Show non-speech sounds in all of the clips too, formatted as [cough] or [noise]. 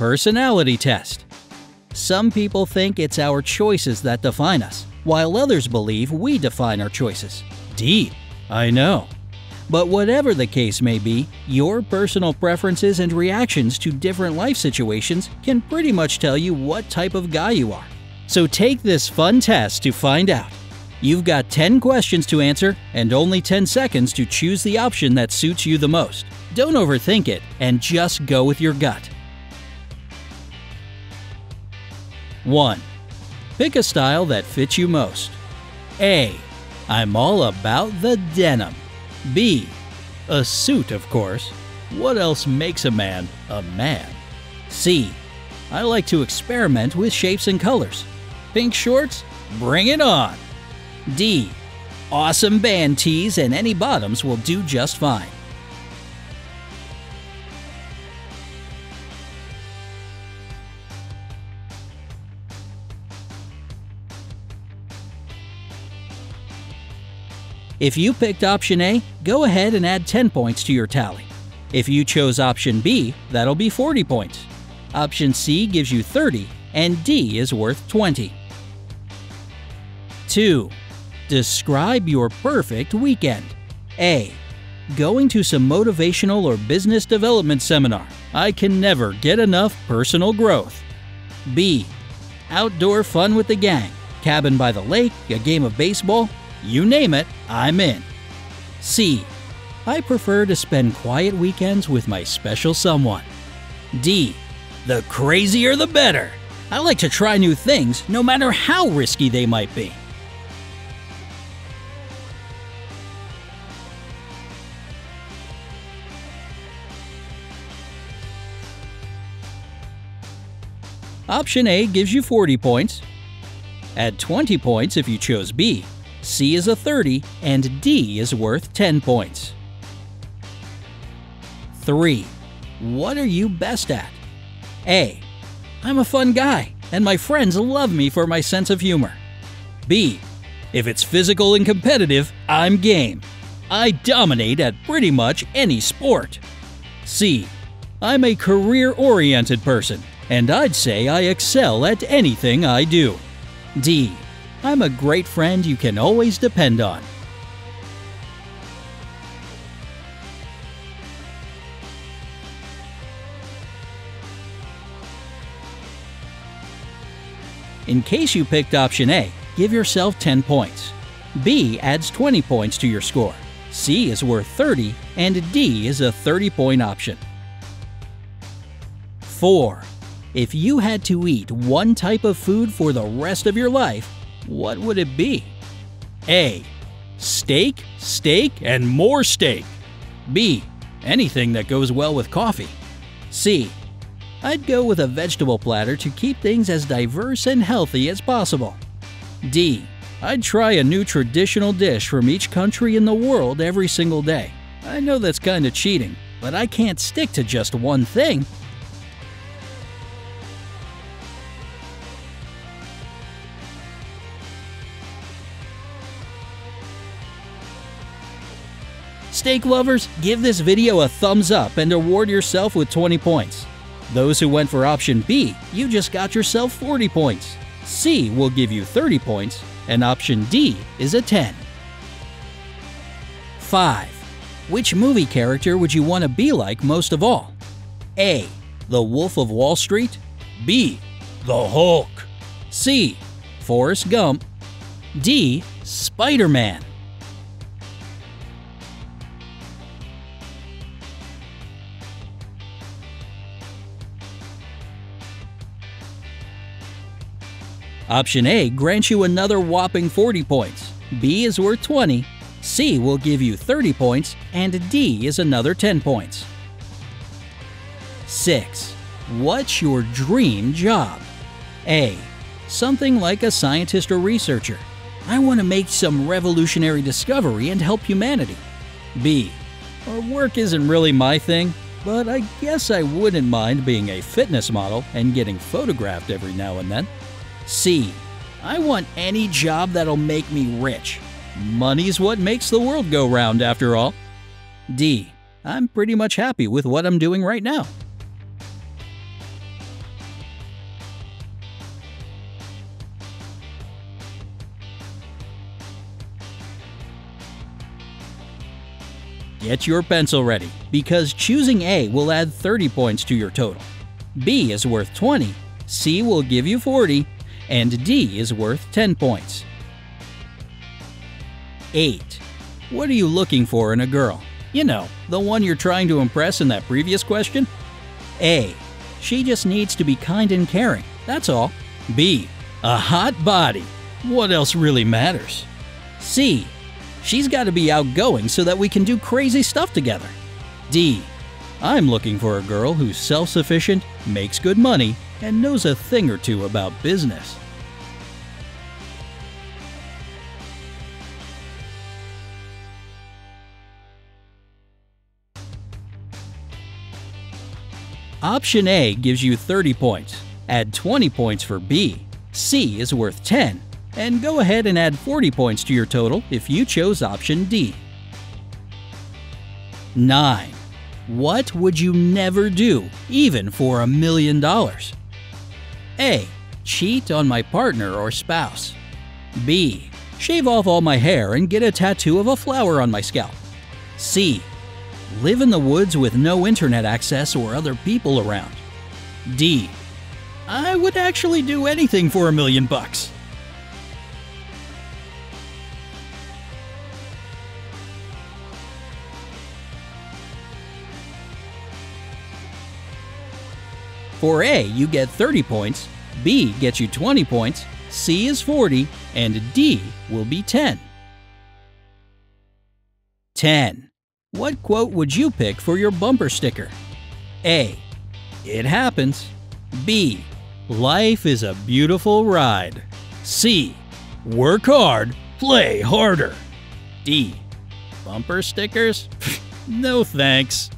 Personality test. Some people think it's our choices that define us, while others believe we define our choices. Deep, I know. But whatever the case may be, your personal preferences and reactions to different life situations can pretty much tell you what type of guy you are. So take this fun test to find out. You've got 10 questions to answer and only 10 seconds to choose the option that suits you the most. Don't overthink it and just go with your gut. 1. Pick a style that fits you most. A. I'm all about the denim. B. A suit, of course. What else makes a man a man? C. I like to experiment with shapes and colors. Pink shorts? Bring it on! D. Awesome band tees and any bottoms will do just fine. If you picked option A, go ahead and add 10 points to your tally. If you chose option B, that'll be 40 points. Option C gives you 30, and D is worth 20. 2. Describe your perfect weekend. A. Going to some motivational or business development seminar. I can never get enough personal growth. B. Outdoor fun with the gang. Cabin by the lake, a game of baseball, you name it, I'm in. C. I prefer to spend quiet weekends with my special someone. D. The crazier the better. I like to try new things, no matter how risky they might be. Option A gives you 40 points. Add 20 points if you chose B. C is a 30, and D is worth 10 points. 3. What are you best at? A. I'm a fun guy, and my friends love me for my sense of humor. B. If it's physical and competitive, I'm game. I dominate at pretty much any sport. C. I'm a career oriented person, and I'd say I excel at anything I do. D. I'm a great friend you can always depend on. In case you picked option A, give yourself 10 points. B adds 20 points to your score. C is worth 30, and D is a 30 point option. 4. If you had to eat one type of food for the rest of your life, what would it be? A. Steak, steak, and more steak. B. Anything that goes well with coffee. C. I'd go with a vegetable platter to keep things as diverse and healthy as possible. D. I'd try a new traditional dish from each country in the world every single day. I know that's kind of cheating, but I can't stick to just one thing. Steak lovers, give this video a thumbs up and award yourself with 20 points. Those who went for option B, you just got yourself 40 points. C will give you 30 points, and option D is a 10. 5. Which movie character would you want to be like most of all? A. The Wolf of Wall Street. B. The Hulk. C. Forrest Gump. D. Spider Option A grants you another whopping 40 points, B is worth 20, C will give you 30 points, and D is another 10 points. 6. What's your dream job? A. Something like a scientist or researcher. I want to make some revolutionary discovery and help humanity. B. Work isn't really my thing, but I guess I wouldn't mind being a fitness model and getting photographed every now and then. C. I want any job that'll make me rich. Money's what makes the world go round, after all. D. I'm pretty much happy with what I'm doing right now. Get your pencil ready, because choosing A will add 30 points to your total. B is worth 20, C will give you 40, and D is worth 10 points. 8. What are you looking for in a girl? You know, the one you're trying to impress in that previous question? A. She just needs to be kind and caring, that's all. B. A hot body. What else really matters? C. She's got to be outgoing so that we can do crazy stuff together. D. I'm looking for a girl who's self sufficient, makes good money, and knows a thing or two about business. Option A gives you 30 points. Add 20 points for B. C is worth 10. And go ahead and add 40 points to your total if you chose option D. 9. What would you never do, even for a million dollars? A. Cheat on my partner or spouse. B. Shave off all my hair and get a tattoo of a flower on my scalp. C. Live in the woods with no internet access or other people around. D. I would actually do anything for a million bucks. For A, you get 30 points, B gets you 20 points, C is 40, and D will be 10. 10. What quote would you pick for your bumper sticker? A. It happens. B. Life is a beautiful ride. C. Work hard, play harder. D. Bumper stickers? [laughs] no thanks.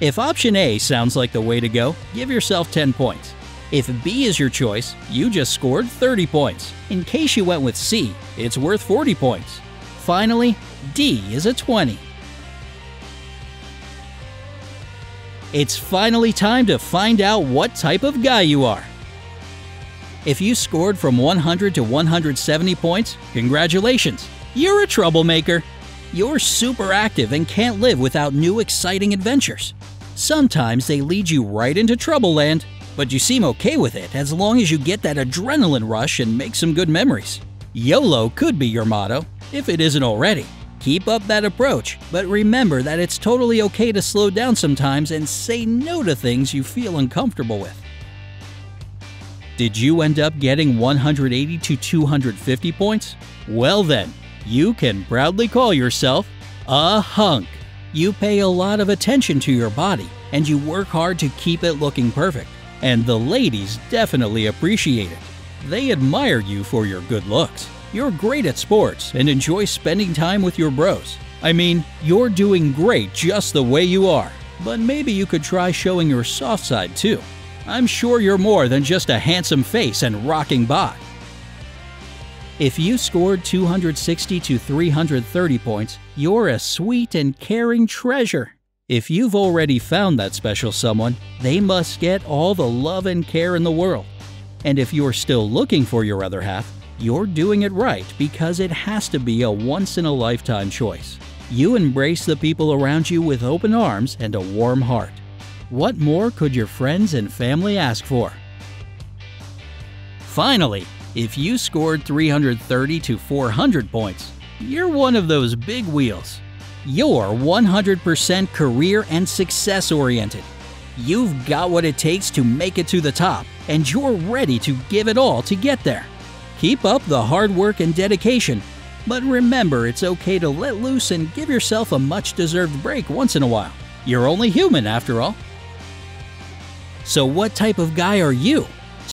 If option A sounds like the way to go, give yourself 10 points. If B is your choice, you just scored 30 points. In case you went with C, it's worth 40 points. Finally, D is a 20. It's finally time to find out what type of guy you are. If you scored from 100 to 170 points, congratulations! You're a troublemaker! You're super active and can't live without new exciting adventures. Sometimes they lead you right into trouble land, but you seem okay with it as long as you get that adrenaline rush and make some good memories. YOLO could be your motto, if it isn't already. Keep up that approach, but remember that it's totally okay to slow down sometimes and say no to things you feel uncomfortable with. Did you end up getting 180 to 250 points? Well then, you can proudly call yourself a hunk. You pay a lot of attention to your body and you work hard to keep it looking perfect. And the ladies definitely appreciate it. They admire you for your good looks. You're great at sports and enjoy spending time with your bros. I mean, you're doing great just the way you are. But maybe you could try showing your soft side too. I'm sure you're more than just a handsome face and rocking bod. If you scored 260 to 330 points, you're a sweet and caring treasure. If you've already found that special someone, they must get all the love and care in the world. And if you're still looking for your other half, you're doing it right because it has to be a once in a lifetime choice. You embrace the people around you with open arms and a warm heart. What more could your friends and family ask for? Finally, if you scored 330 to 400 points, you're one of those big wheels. You're 100% career and success oriented. You've got what it takes to make it to the top, and you're ready to give it all to get there. Keep up the hard work and dedication, but remember it's okay to let loose and give yourself a much deserved break once in a while. You're only human after all. So, what type of guy are you?